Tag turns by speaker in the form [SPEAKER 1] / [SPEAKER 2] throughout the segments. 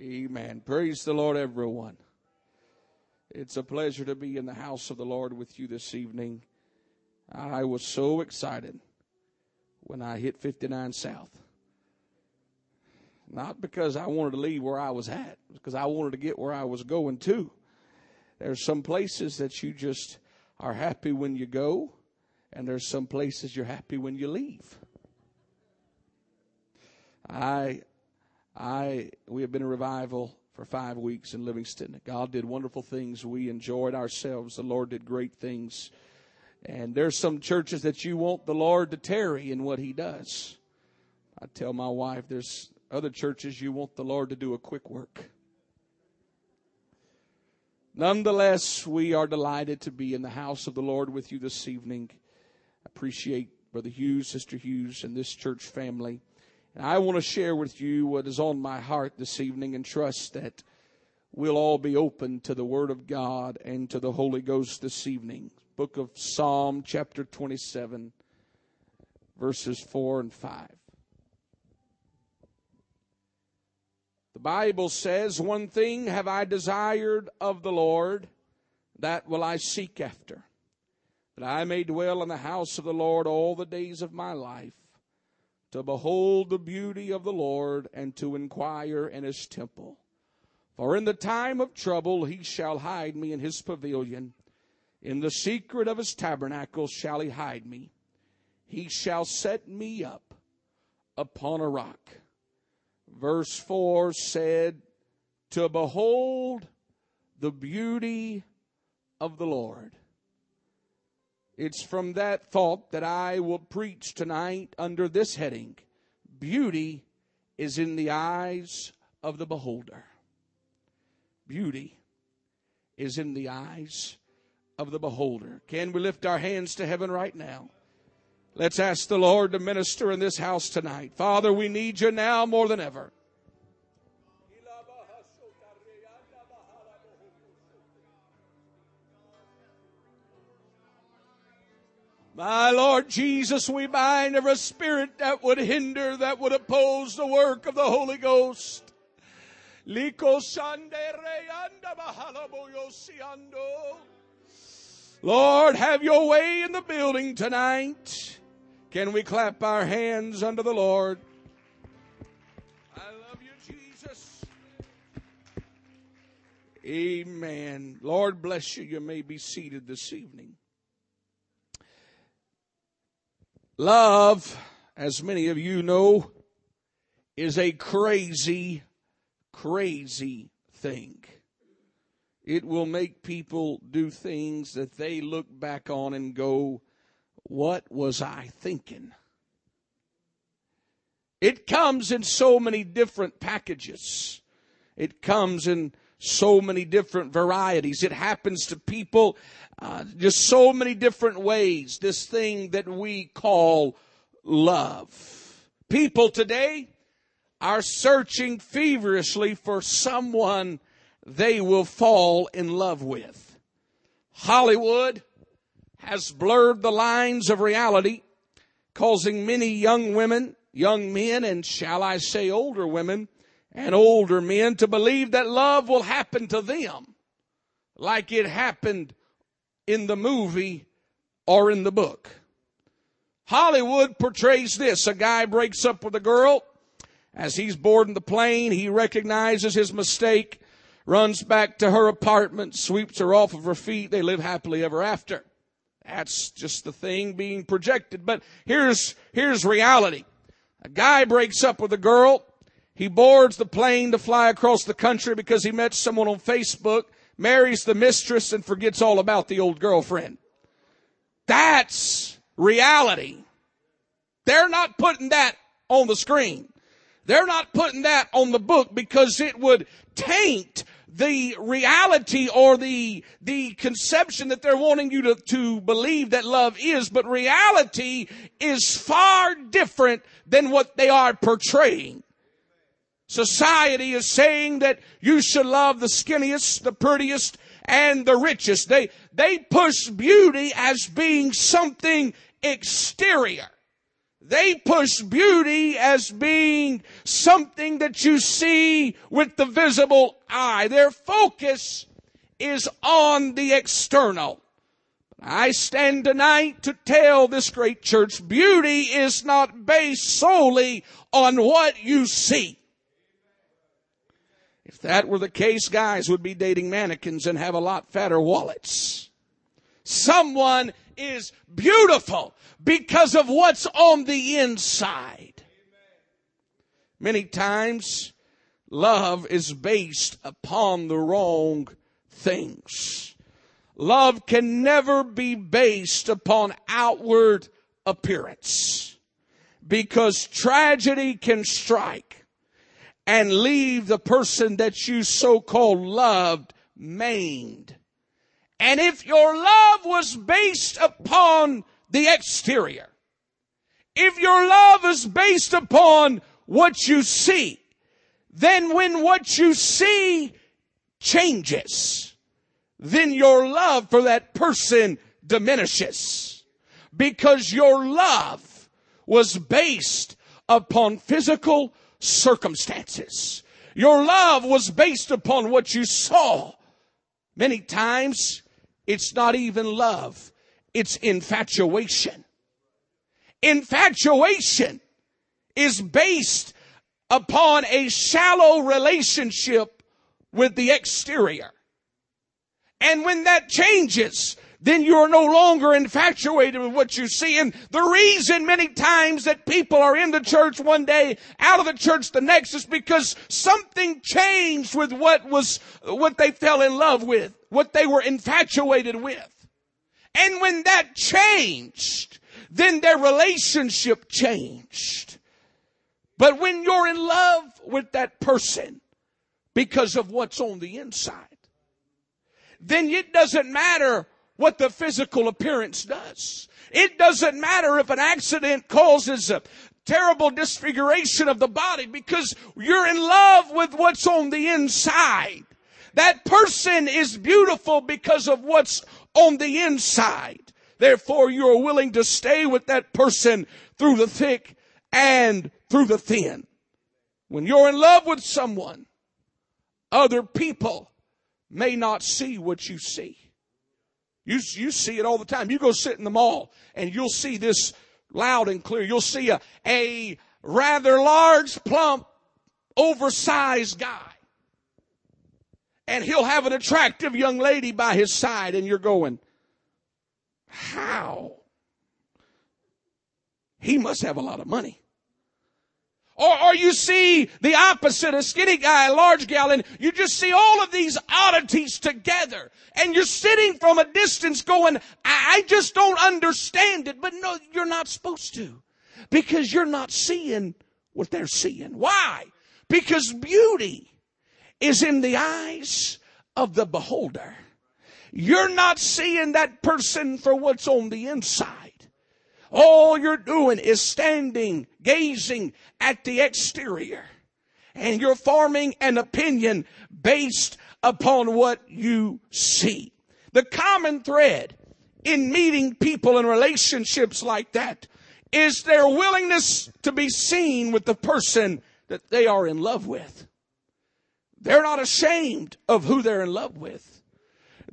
[SPEAKER 1] Amen. Praise the Lord, everyone. It's a pleasure to be in the house of the Lord with you this evening. I was so excited when I hit 59 South. Not because I wanted to leave where I was at, because I wanted to get where I was going to. There's some places that you just are happy when you go, and there's some places you're happy when you leave. I I we have been in revival for five weeks in Livingston. God did wonderful things. We enjoyed ourselves. The Lord did great things. And there's some churches that you want the Lord to tarry in what He does. I tell my wife there's other churches you want the Lord to do a quick work. Nonetheless, we are delighted to be in the house of the Lord with you this evening. I appreciate Brother Hughes, Sister Hughes, and this church family. And I want to share with you what is on my heart this evening and trust that we'll all be open to the Word of God and to the Holy Ghost this evening. Book of Psalm, chapter 27, verses 4 and 5. The Bible says, One thing have I desired of the Lord, that will I seek after, that I may dwell in the house of the Lord all the days of my life to behold the beauty of the Lord and to inquire in his temple. For in the time of trouble he shall hide me in his pavilion. In the secret of his tabernacle shall he hide me. He shall set me up upon a rock. Verse 4 said, To behold the beauty of the Lord it's from that thought that I will preach tonight under this heading Beauty is in the eyes of the beholder. Beauty is in the eyes of the beholder. Can we lift our hands to heaven right now? Let's ask the Lord to minister in this house tonight. Father, we need you now more than ever. My Lord Jesus, we bind every spirit that would hinder, that would oppose the work of the Holy Ghost. Lord, have your way in the building tonight. Can we clap our hands unto the Lord? I love you, Jesus. Amen. Lord bless you. You may be seated this evening. Love, as many of you know, is a crazy, crazy thing. It will make people do things that they look back on and go, What was I thinking? It comes in so many different packages. It comes in so many different varieties. It happens to people uh, just so many different ways. This thing that we call love. People today are searching feverishly for someone they will fall in love with. Hollywood has blurred the lines of reality, causing many young women, young men, and shall I say older women, and older men to believe that love will happen to them like it happened in the movie or in the book. Hollywood portrays this. A guy breaks up with a girl. As he's boarding the plane, he recognizes his mistake, runs back to her apartment, sweeps her off of her feet. They live happily ever after. That's just the thing being projected. But here's, here's reality. A guy breaks up with a girl. He boards the plane to fly across the country because he met someone on Facebook, marries the mistress, and forgets all about the old girlfriend. That's reality. They're not putting that on the screen. They're not putting that on the book because it would taint the reality or the, the conception that they're wanting you to, to believe that love is, but reality is far different than what they are portraying. Society is saying that you should love the skinniest, the prettiest, and the richest. They, they push beauty as being something exterior. They push beauty as being something that you see with the visible eye. Their focus is on the external. I stand tonight to tell this great church beauty is not based solely on what you see. If that were the case, guys would be dating mannequins and have a lot fatter wallets. Someone is beautiful because of what's on the inside. Many times, love is based upon the wrong things. Love can never be based upon outward appearance because tragedy can strike and leave the person that you so-called loved maimed. And if your love was based upon the exterior, if your love is based upon what you see, then when what you see changes, then your love for that person diminishes. Because your love was based upon physical circumstances. Your love was based upon what you saw. Many times, it's not even love. It's infatuation. Infatuation is based upon a shallow relationship with the exterior. And when that changes, then you're no longer infatuated with what you see. And the reason many times that people are in the church one day, out of the church the next is because something changed with what was, what they fell in love with, what they were infatuated with. And when that changed, then their relationship changed. But when you're in love with that person because of what's on the inside, then it doesn't matter what the physical appearance does. It doesn't matter if an accident causes a terrible disfiguration of the body because you're in love with what's on the inside. That person is beautiful because of what's on the inside. Therefore, you are willing to stay with that person through the thick and through the thin. When you're in love with someone, other people may not see what you see. You, you see it all the time. You go sit in the mall and you'll see this loud and clear. You'll see a, a rather large, plump, oversized guy. And he'll have an attractive young lady by his side and you're going, how? He must have a lot of money. Or, or you see the opposite, a skinny guy, a large gal, and you just see all of these oddities together. And you're sitting from a distance going, I, I just don't understand it. But no, you're not supposed to. Because you're not seeing what they're seeing. Why? Because beauty is in the eyes of the beholder. You're not seeing that person for what's on the inside. All you're doing is standing, gazing at the exterior. And you're forming an opinion based upon what you see. The common thread in meeting people in relationships like that is their willingness to be seen with the person that they are in love with. They're not ashamed of who they're in love with.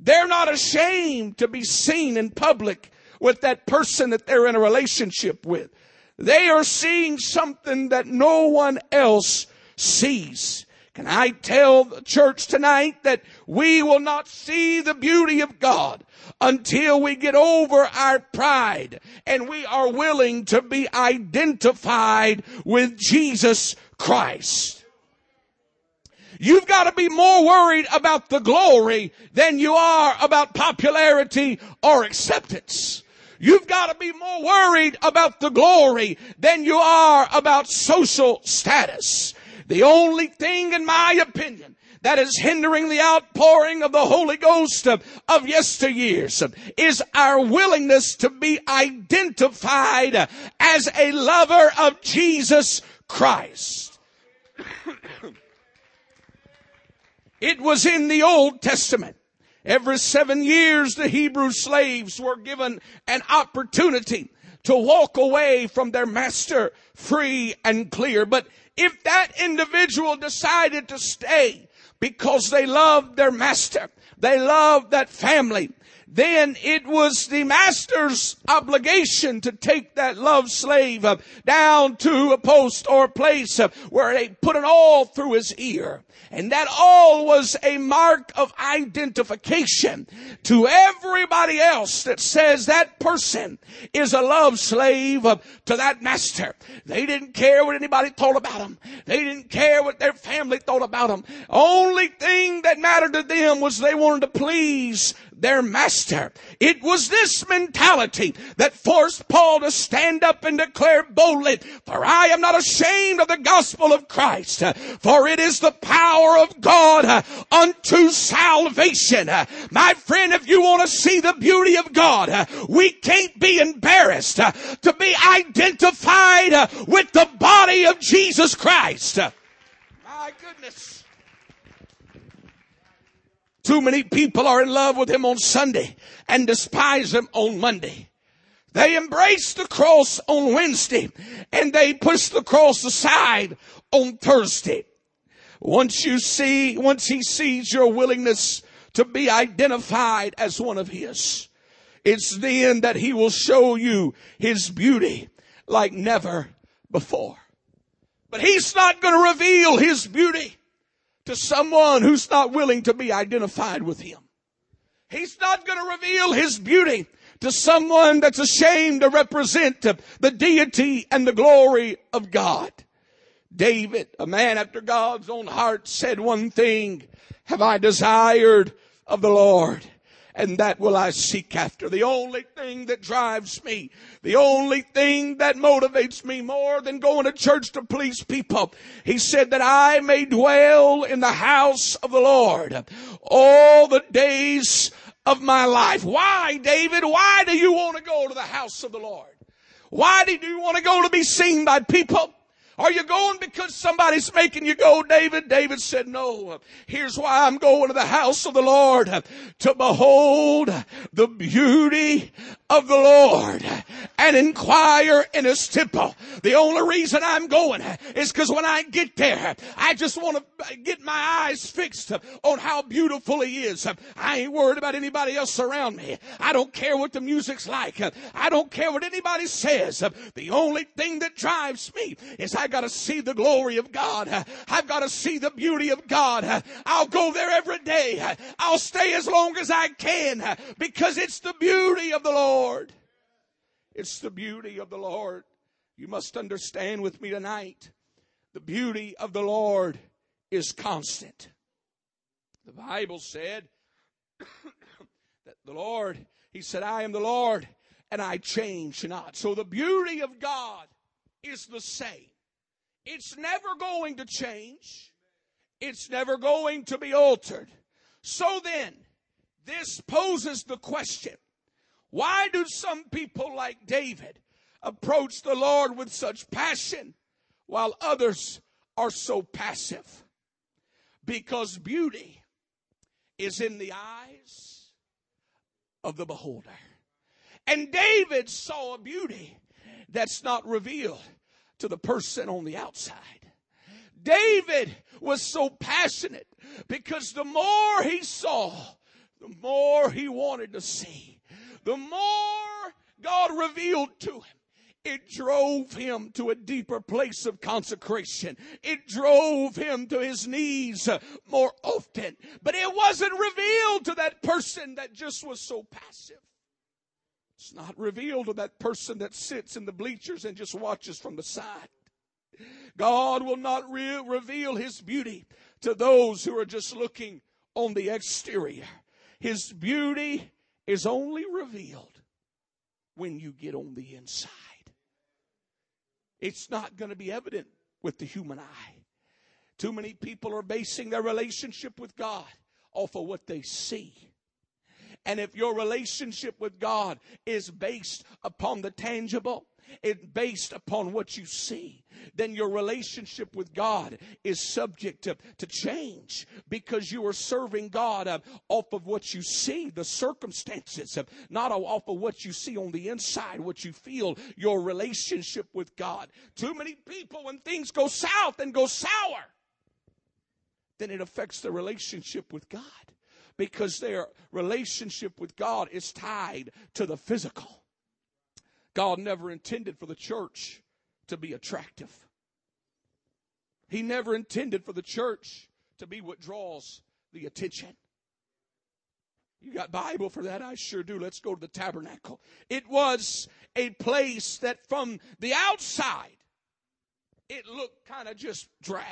[SPEAKER 1] They're not ashamed to be seen in public with that person that they're in a relationship with. They are seeing something that no one else sees. Can I tell the church tonight that we will not see the beauty of God until we get over our pride and we are willing to be identified with Jesus Christ. You've got to be more worried about the glory than you are about popularity or acceptance. You've got to be more worried about the glory than you are about social status. The only thing, in my opinion, that is hindering the outpouring of the Holy Ghost of, of yesteryears is our willingness to be identified as a lover of Jesus Christ. it was in the Old Testament Every seven years, the Hebrew slaves were given an opportunity to walk away from their master free and clear. But if that individual decided to stay because they loved their master, they loved that family, then it was the master's obligation to take that love slave uh, down to a post or a place uh, where they put an awl through his ear. And that awl was a mark of identification to everybody else that says that person is a love slave uh, to that master. They didn't care what anybody thought about them. They didn't care what their family thought about them. Only thing that mattered to them was they wanted to please their master. It was this mentality that forced Paul to stand up and declare boldly, for I am not ashamed of the gospel of Christ, for it is the power of God unto salvation. My friend, if you want to see the beauty of God, we can't be embarrassed to be identified with the body of Jesus Christ. My goodness. Too many people are in love with him on Sunday and despise him on Monday. They embrace the cross on Wednesday and they push the cross aside on Thursday. Once you see, once he sees your willingness to be identified as one of his, it's then that he will show you his beauty like never before. But he's not going to reveal his beauty to someone who's not willing to be identified with him. He's not going to reveal his beauty to someone that's ashamed to represent the deity and the glory of God. David, a man after God's own heart, said one thing, have I desired of the Lord and that will I seek after. The only thing that drives me, the only thing that motivates me more than going to church to please people. He said that I may dwell in the house of the Lord all the days of my life. Why, David? Why do you want to go to the house of the Lord? Why do you want to go to be seen by people? Are you going because somebody's making you go, David? David said, no. Here's why I'm going to the house of the Lord to behold the beauty of the Lord and inquire in his temple. The only reason I'm going is because when I get there, I just want to get my eyes fixed on how beautiful he is. I ain't worried about anybody else around me. I don't care what the music's like. I don't care what anybody says. The only thing that drives me is I got to see the glory of God. I've got to see the beauty of God. I'll go there every day. I'll stay as long as I can because it's the beauty of the Lord. It's the beauty of the Lord. You must understand with me tonight. The beauty of the Lord is constant. The Bible said that the Lord, He said, I am the Lord and I change not. So the beauty of God is the same. It's never going to change. It's never going to be altered. So then, this poses the question why do some people like David approach the Lord with such passion while others are so passive? Because beauty is in the eyes of the beholder. And David saw a beauty that's not revealed to the person on the outside. David was so passionate because the more he saw, the more he wanted to see. The more God revealed to him. It drove him to a deeper place of consecration. It drove him to his knees uh, more often. But it wasn't revealed to that person that just was so passive. It's not revealed to that person that sits in the bleachers and just watches from the side. God will not re- reveal His beauty to those who are just looking on the exterior. His beauty is only revealed when you get on the inside. It's not going to be evident with the human eye. Too many people are basing their relationship with God off of what they see. And if your relationship with God is based upon the tangible, based upon what you see, then your relationship with God is subject to, to change because you are serving God uh, off of what you see, the circumstances, uh, not off of what you see on the inside, what you feel, your relationship with God. Too many people, when things go south and go sour, then it affects their relationship with God because their relationship with God is tied to the physical. God never intended for the church to be attractive. He never intended for the church to be what draws the attention. You got Bible for that? I sure do. Let's go to the tabernacle. It was a place that from the outside, it looked kind of just drab.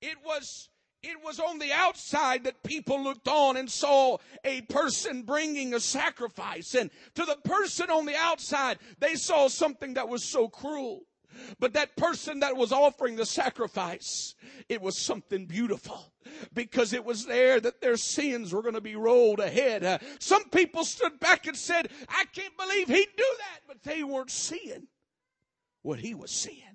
[SPEAKER 1] It was it was on the outside that people looked on and saw a person bringing a sacrifice. And to the person on the outside, they saw something that was so cruel. But that person that was offering the sacrifice, it was something beautiful because it was there that their sins were going to be rolled ahead. Uh, some people stood back and said, I can't believe he'd do that, but they weren't seeing what he was seeing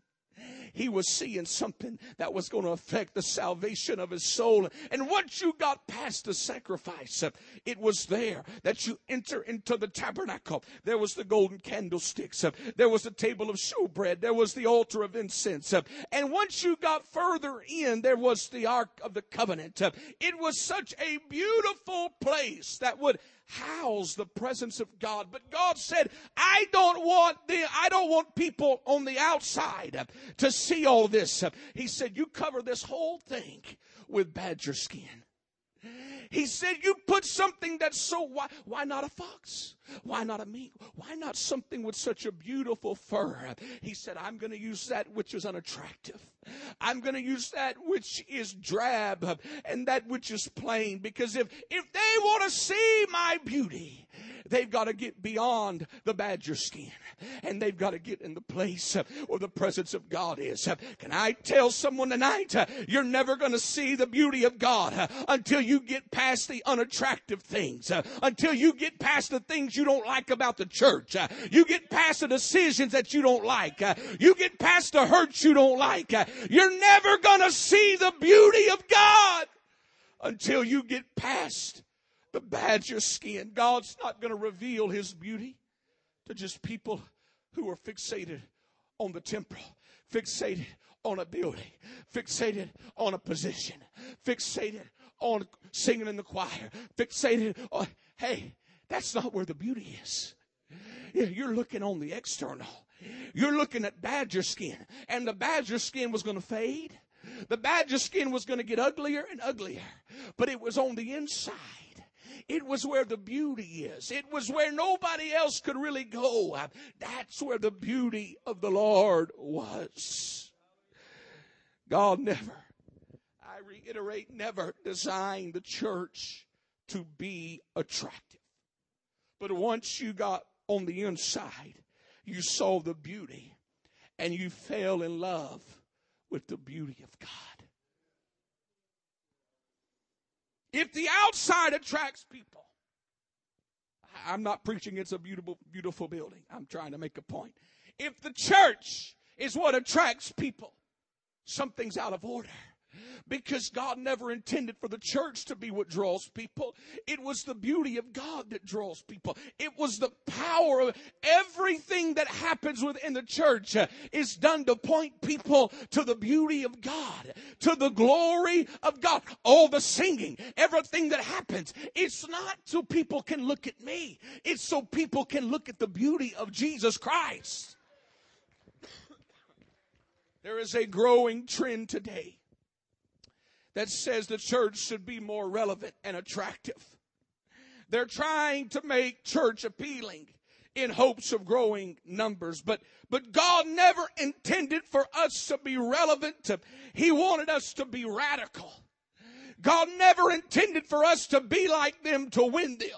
[SPEAKER 1] he was seeing something that was going to affect the salvation of his soul. And once you got past the sacrifice, it was there that you enter into the tabernacle. There was the golden candlesticks. There was the table of showbread. There was the altar of incense. And once you got further in, there was the Ark of the Covenant. It was such a beautiful place that would house the presence of God. But God said, I don't want the, I don't want people on the outside to see all this. He said, you cover this whole thing with badger skin. He said, You put something that's so, why, why not a fox? Why not a mink? Why not something with such a beautiful fur? He said, I'm going to use that which is unattractive. I'm going to use that which is drab and that which is plain because if, if they want to see my beauty, They've got to get beyond the badger skin and they've got to get in the place where the presence of God is. Can I tell someone tonight, you're never going to see the beauty of God until you get past the unattractive things, until you get past the things you don't like about the church. You get past the decisions that you don't like. You get past the hurts you don't like. You're never going to see the beauty of God until you get past the badger skin. God's not going to reveal his beauty to just people who are fixated on the temple, fixated on a building, fixated on a position, fixated on singing in the choir, fixated on, hey, that's not where the beauty is. You're looking on the external. You're looking at badger skin, and the badger skin was going to fade. The badger skin was going to get uglier and uglier, but it was on the inside it was where the beauty is. It was where nobody else could really go. That's where the beauty of the Lord was. God never, I reiterate, never designed the church to be attractive. But once you got on the inside, you saw the beauty and you fell in love with the beauty of God. If the outside attracts people, I'm not preaching it's a beautiful, beautiful building. I'm trying to make a point. If the church is what attracts people, something's out of order because God never intended for the church to be what draws people. It was the beauty of God that draws people. It was the power of everything that happens within the church uh, is done to point people to the beauty of God, to the glory of God. All the singing, everything that happens, it's not so people can look at me. It's so people can look at the beauty of Jesus Christ. There is a growing trend today that says the church should be more relevant and attractive. They're trying to make church appealing in hopes of growing numbers. But, but God never intended for us to be relevant. He wanted us to be radical. God never intended for us to be like them to win them.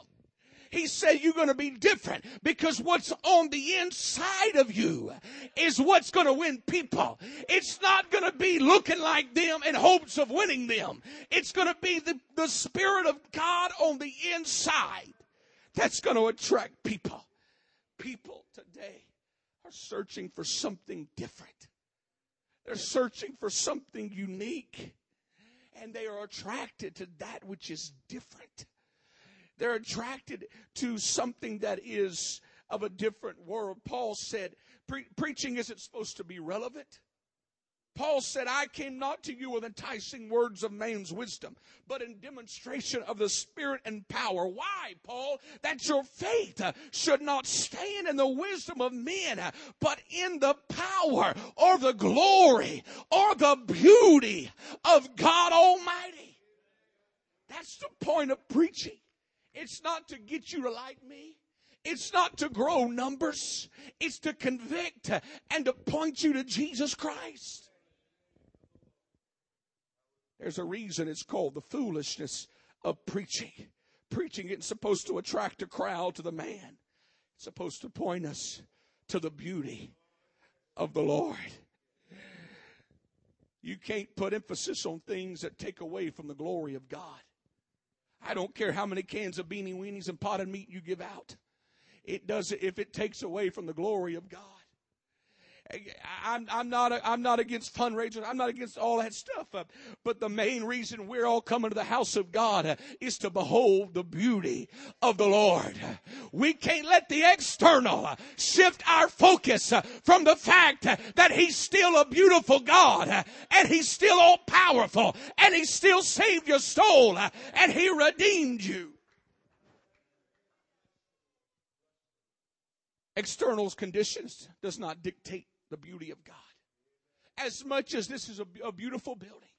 [SPEAKER 1] He said you're going to be different because what's on the inside of you is what's going to win people. It's not going to be looking like them in hopes of winning them. It's going to be the, the Spirit of God on the inside that's going to attract people. People today are searching for something different. They're searching for something unique. And they are attracted to that which is different. They're attracted to something that is of a different world. Paul said, pre- preaching isn't supposed to be relevant. Paul said, I came not to you with enticing words of man's wisdom, but in demonstration of the Spirit and power. Why, Paul? That your faith should not stand in the wisdom of men, but in the power or the glory or the beauty of God Almighty. That's the point of preaching. It's not to get you to like me. It's not to grow numbers. It's to convict and to point you to Jesus Christ. There's a reason it's called the foolishness of preaching. Preaching isn't supposed to attract a crowd to the man. It's supposed to point us to the beauty of the Lord. You can't put emphasis on things that take away from the glory of God. I don't care how many cans of beanie weenies and potted meat you give out. It does if it takes away from the glory of God. I'm, I'm not, I'm not against fundraisers. I'm not against all that stuff. But the main reason we're all coming to the house of God is to behold the beauty of the Lord. We can't let the external shift our focus from the fact that He's still a beautiful God and He's still all powerful and He still saved your soul and He redeemed you. Externals conditions does not dictate the beauty of God. As much as this is a, a beautiful building,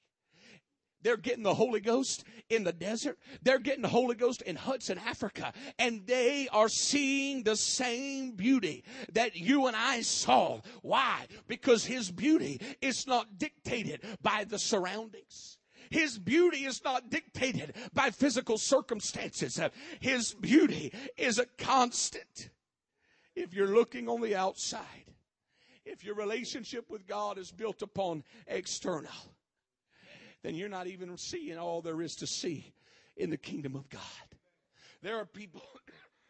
[SPEAKER 1] they're getting the Holy Ghost in the desert. They're getting the Holy Ghost in Hudson, Africa. And they are seeing the same beauty that you and I saw. Why? Because His beauty is not dictated by the surroundings. His beauty is not dictated by physical circumstances. His beauty is a constant. If you're looking on the outside, if your relationship with God is built upon external, then you're not even seeing all there is to see in the kingdom of God. There are people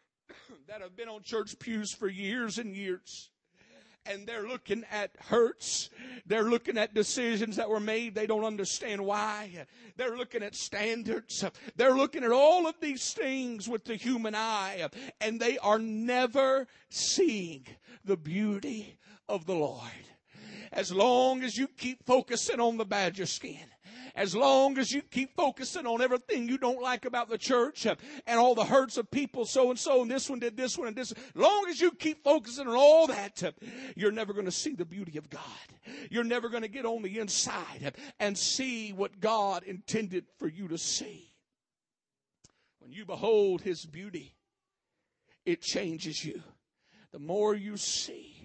[SPEAKER 1] that have been on church pews for years and years. And they're looking at hurts. They're looking at decisions that were made. They don't understand why. They're looking at standards. They're looking at all of these things with the human eye. And they are never seeing the beauty of the Lord. As long as you keep focusing on the badger skin, as long as you keep focusing on everything you don't like about the church and all the hurts of people, so and so, and this one did this one and this, long as you keep focusing on all that, you're never going to see the beauty of God. You're never going to get on the inside and see what God intended for you to see. When you behold His beauty, it changes you. The more you see,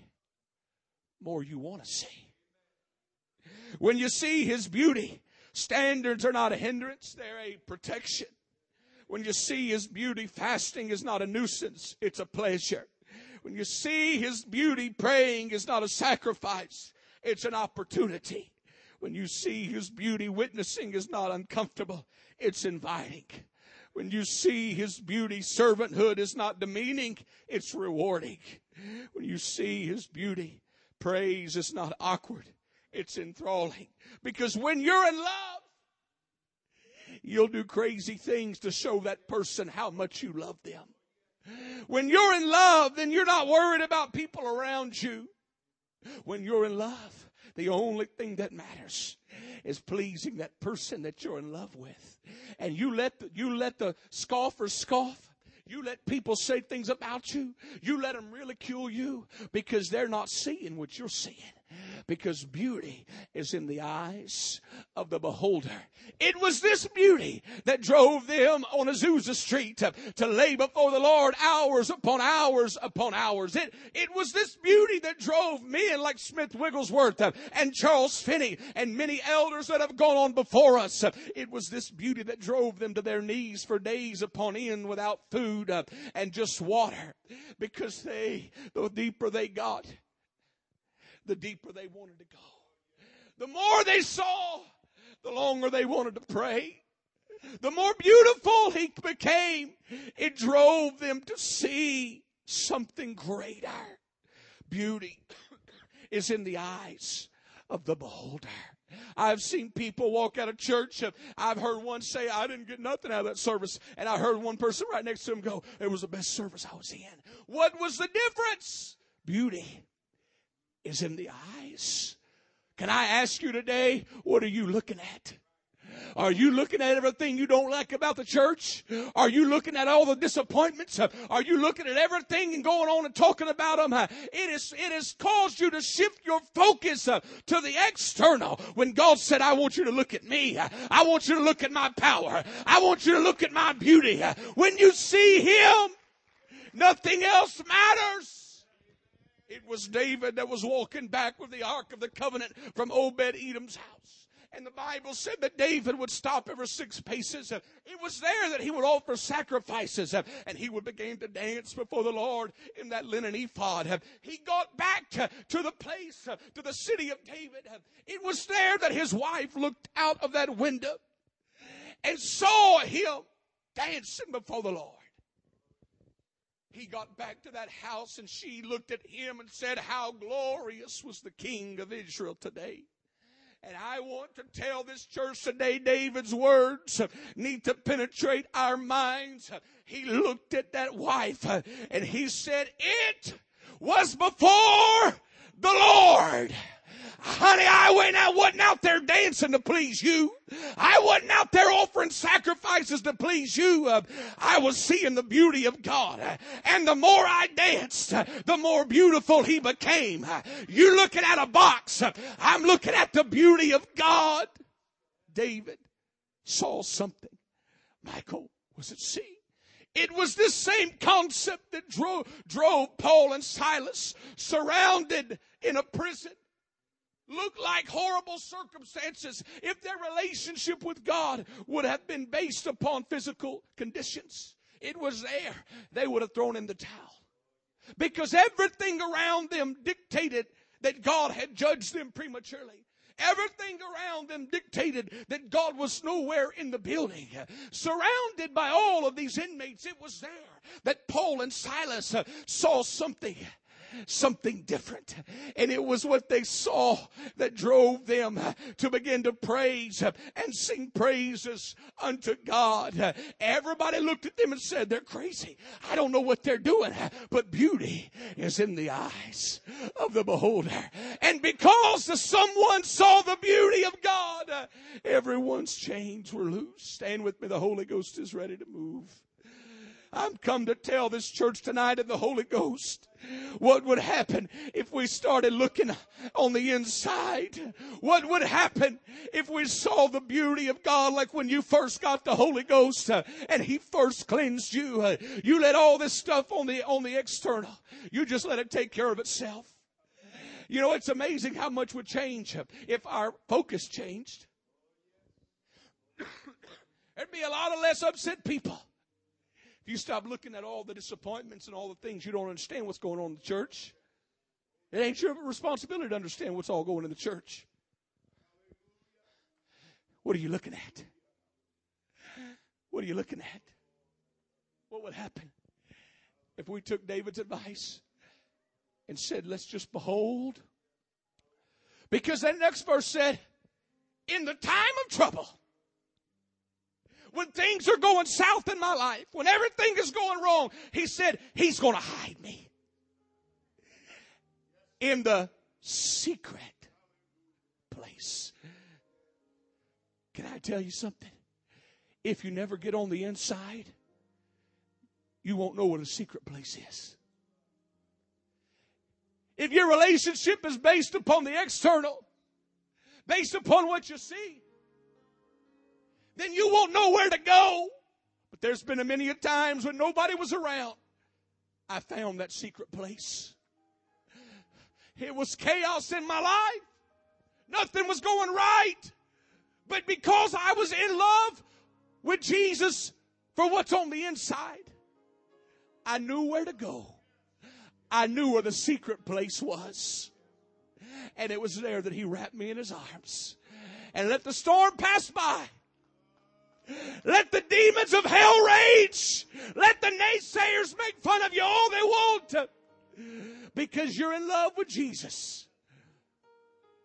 [SPEAKER 1] more you want to see. When you see His beauty, standards are not a hindrance, they're a protection. When you see His beauty, fasting is not a nuisance, it's a pleasure. When you see His beauty, praying is not a sacrifice, it's an opportunity. When you see His beauty, witnessing is not uncomfortable, it's inviting. When you see His beauty, servanthood is not demeaning, it's rewarding. When you see His beauty, Praise is not awkward, it's enthralling. Because when you're in love, you'll do crazy things to show that person how much you love them. When you're in love, then you're not worried about people around you. When you're in love, the only thing that matters is pleasing that person that you're in love with. And you let the, you let the scoffers scoff you let people say things about you. You let them ridicule you because they're not seeing what you're seeing because beauty is in the eyes of the beholder. It was this beauty that drove them on Azusa Street to, to lay before the Lord hours upon hours upon hours. It, it was this beauty that drove men like Smith Wigglesworth and Charles Finney and many elders that have gone on before us. It was this beauty that drove them to their knees for days upon end without food uh, and just water because they, the deeper they got, the deeper they wanted to go. The more they saw, the longer they wanted to pray. The more beautiful he became, it drove them to see something greater. Beauty is in the eyes of the beholder. I've seen people walk out of church. I've heard one say, I didn't get nothing out of that service. And I heard one person right next to him go, it was the best service I was in. What was the difference? Beauty is in the eyes. Can I ask you today, what are you looking at? Are you looking at everything you don't like about the church? Are you looking at all the disappointments? Are you looking at everything and going on and talking about them? It is, it has caused you to shift your focus uh, to the external when God said, I want you to look at me. I want you to look at my power. I want you to look at my beauty. When you see Him, nothing else matters. It was David that was walking back with the Ark of the Covenant from Obed Edom's house. And the Bible said that David would stop every six paces. It was there that he would offer sacrifices and he would begin to dance before the Lord in that linen ephod. He got back to the place, to the city of David. It was there that his wife looked out of that window and saw him dancing before the Lord. He got back to that house and she looked at him and said, How glorious was the King of Israel today. And I want to tell this church today, David's words need to penetrate our minds. He looked at that wife and he said, it was before the Lord. Honey, I went out, wasn't out there dancing to please you. I wasn't out there offering sacrifices to please you. Uh, I was seeing the beauty of God. Uh, and the more I danced, uh, the more beautiful he became. Uh, You're looking at a box. I'm looking at the beauty of God. David saw something. Michal was at sea. It was this same concept that drove, drove Paul and Silas surrounded in a prison look like horrible circumstances if their relationship with God would have been based upon physical conditions. It was there. They would have thrown in the towel. Because everything around them dictated that God had judged them prematurely. Everything around them dictated that God was nowhere in the building. Surrounded by all of these inmates, it was there that Paul and Silas saw something something different. And it was what they saw that drove them to begin to praise and sing praises unto God. Everybody looked at them and said, they're crazy. I don't know what they're doing, but beauty is in the eyes of the beholder. And because the someone saw the beauty of God, everyone's chains were loose. Stand with me. The Holy Ghost is ready to move. I'm come to tell this church tonight of the Holy Ghost what would happen if we started looking on the inside? What would happen if we saw the beauty of God like when you first got the Holy Ghost uh, and He first cleansed you? Uh, you let all this stuff on the, on the external. You just let it take care of itself. You know, it's amazing how much would change if our focus changed. There'd be a lot of less upset people. If you stop looking at all the disappointments and all the things you don't understand what's going on in the church, it ain't your responsibility to understand what's all going in the church. What are you looking at? What are you looking at? What would happen if we took David's advice and said, let's just behold? Because that next verse said, in the time of trouble, when things are going south in my life, when everything is going wrong, he said, He's going to hide me in the secret place. Can I tell you something? If you never get on the inside, you won't know what a secret place is. If your relationship is based upon the external, based upon what you see, then you won't know where to go. But there's been a many a times when nobody was around. I found that secret place. It was chaos in my life. Nothing was going right. But because I was in love with Jesus for what's on the inside, I knew where to go. I knew where the secret place was. And it was there that he wrapped me in his arms and let the storm pass by. Let the demons of hell rage. Let the naysayers make fun of you all they want. because you're in love with Jesus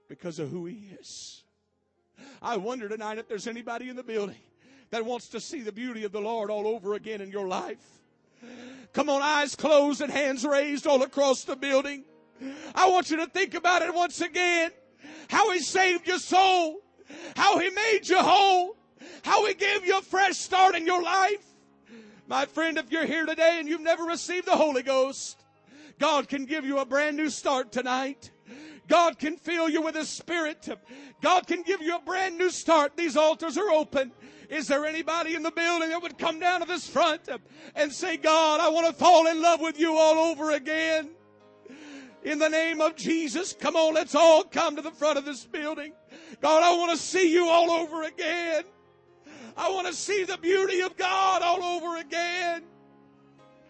[SPEAKER 1] because of who he is. I wonder tonight if there's anybody in the building that wants to see the beauty of the Lord all over again in your life. Come on, eyes closed and hands raised all across the building. I want you to think about it once again. How he saved your soul. How he made you whole. How he gave you a fresh start in your life. My friend, if you're here today and you've never received the Holy Ghost, God can give you a brand new start tonight. God can fill you with His Spirit. God can give you a brand new start. These altars are open. Is there anybody in the building that would come down to this front and say, God, I want to fall in love with you all over again? In the name of Jesus, come on, let's all come to the front of this building. God, I want to see you all over again. I want to see the beauty of God all over again.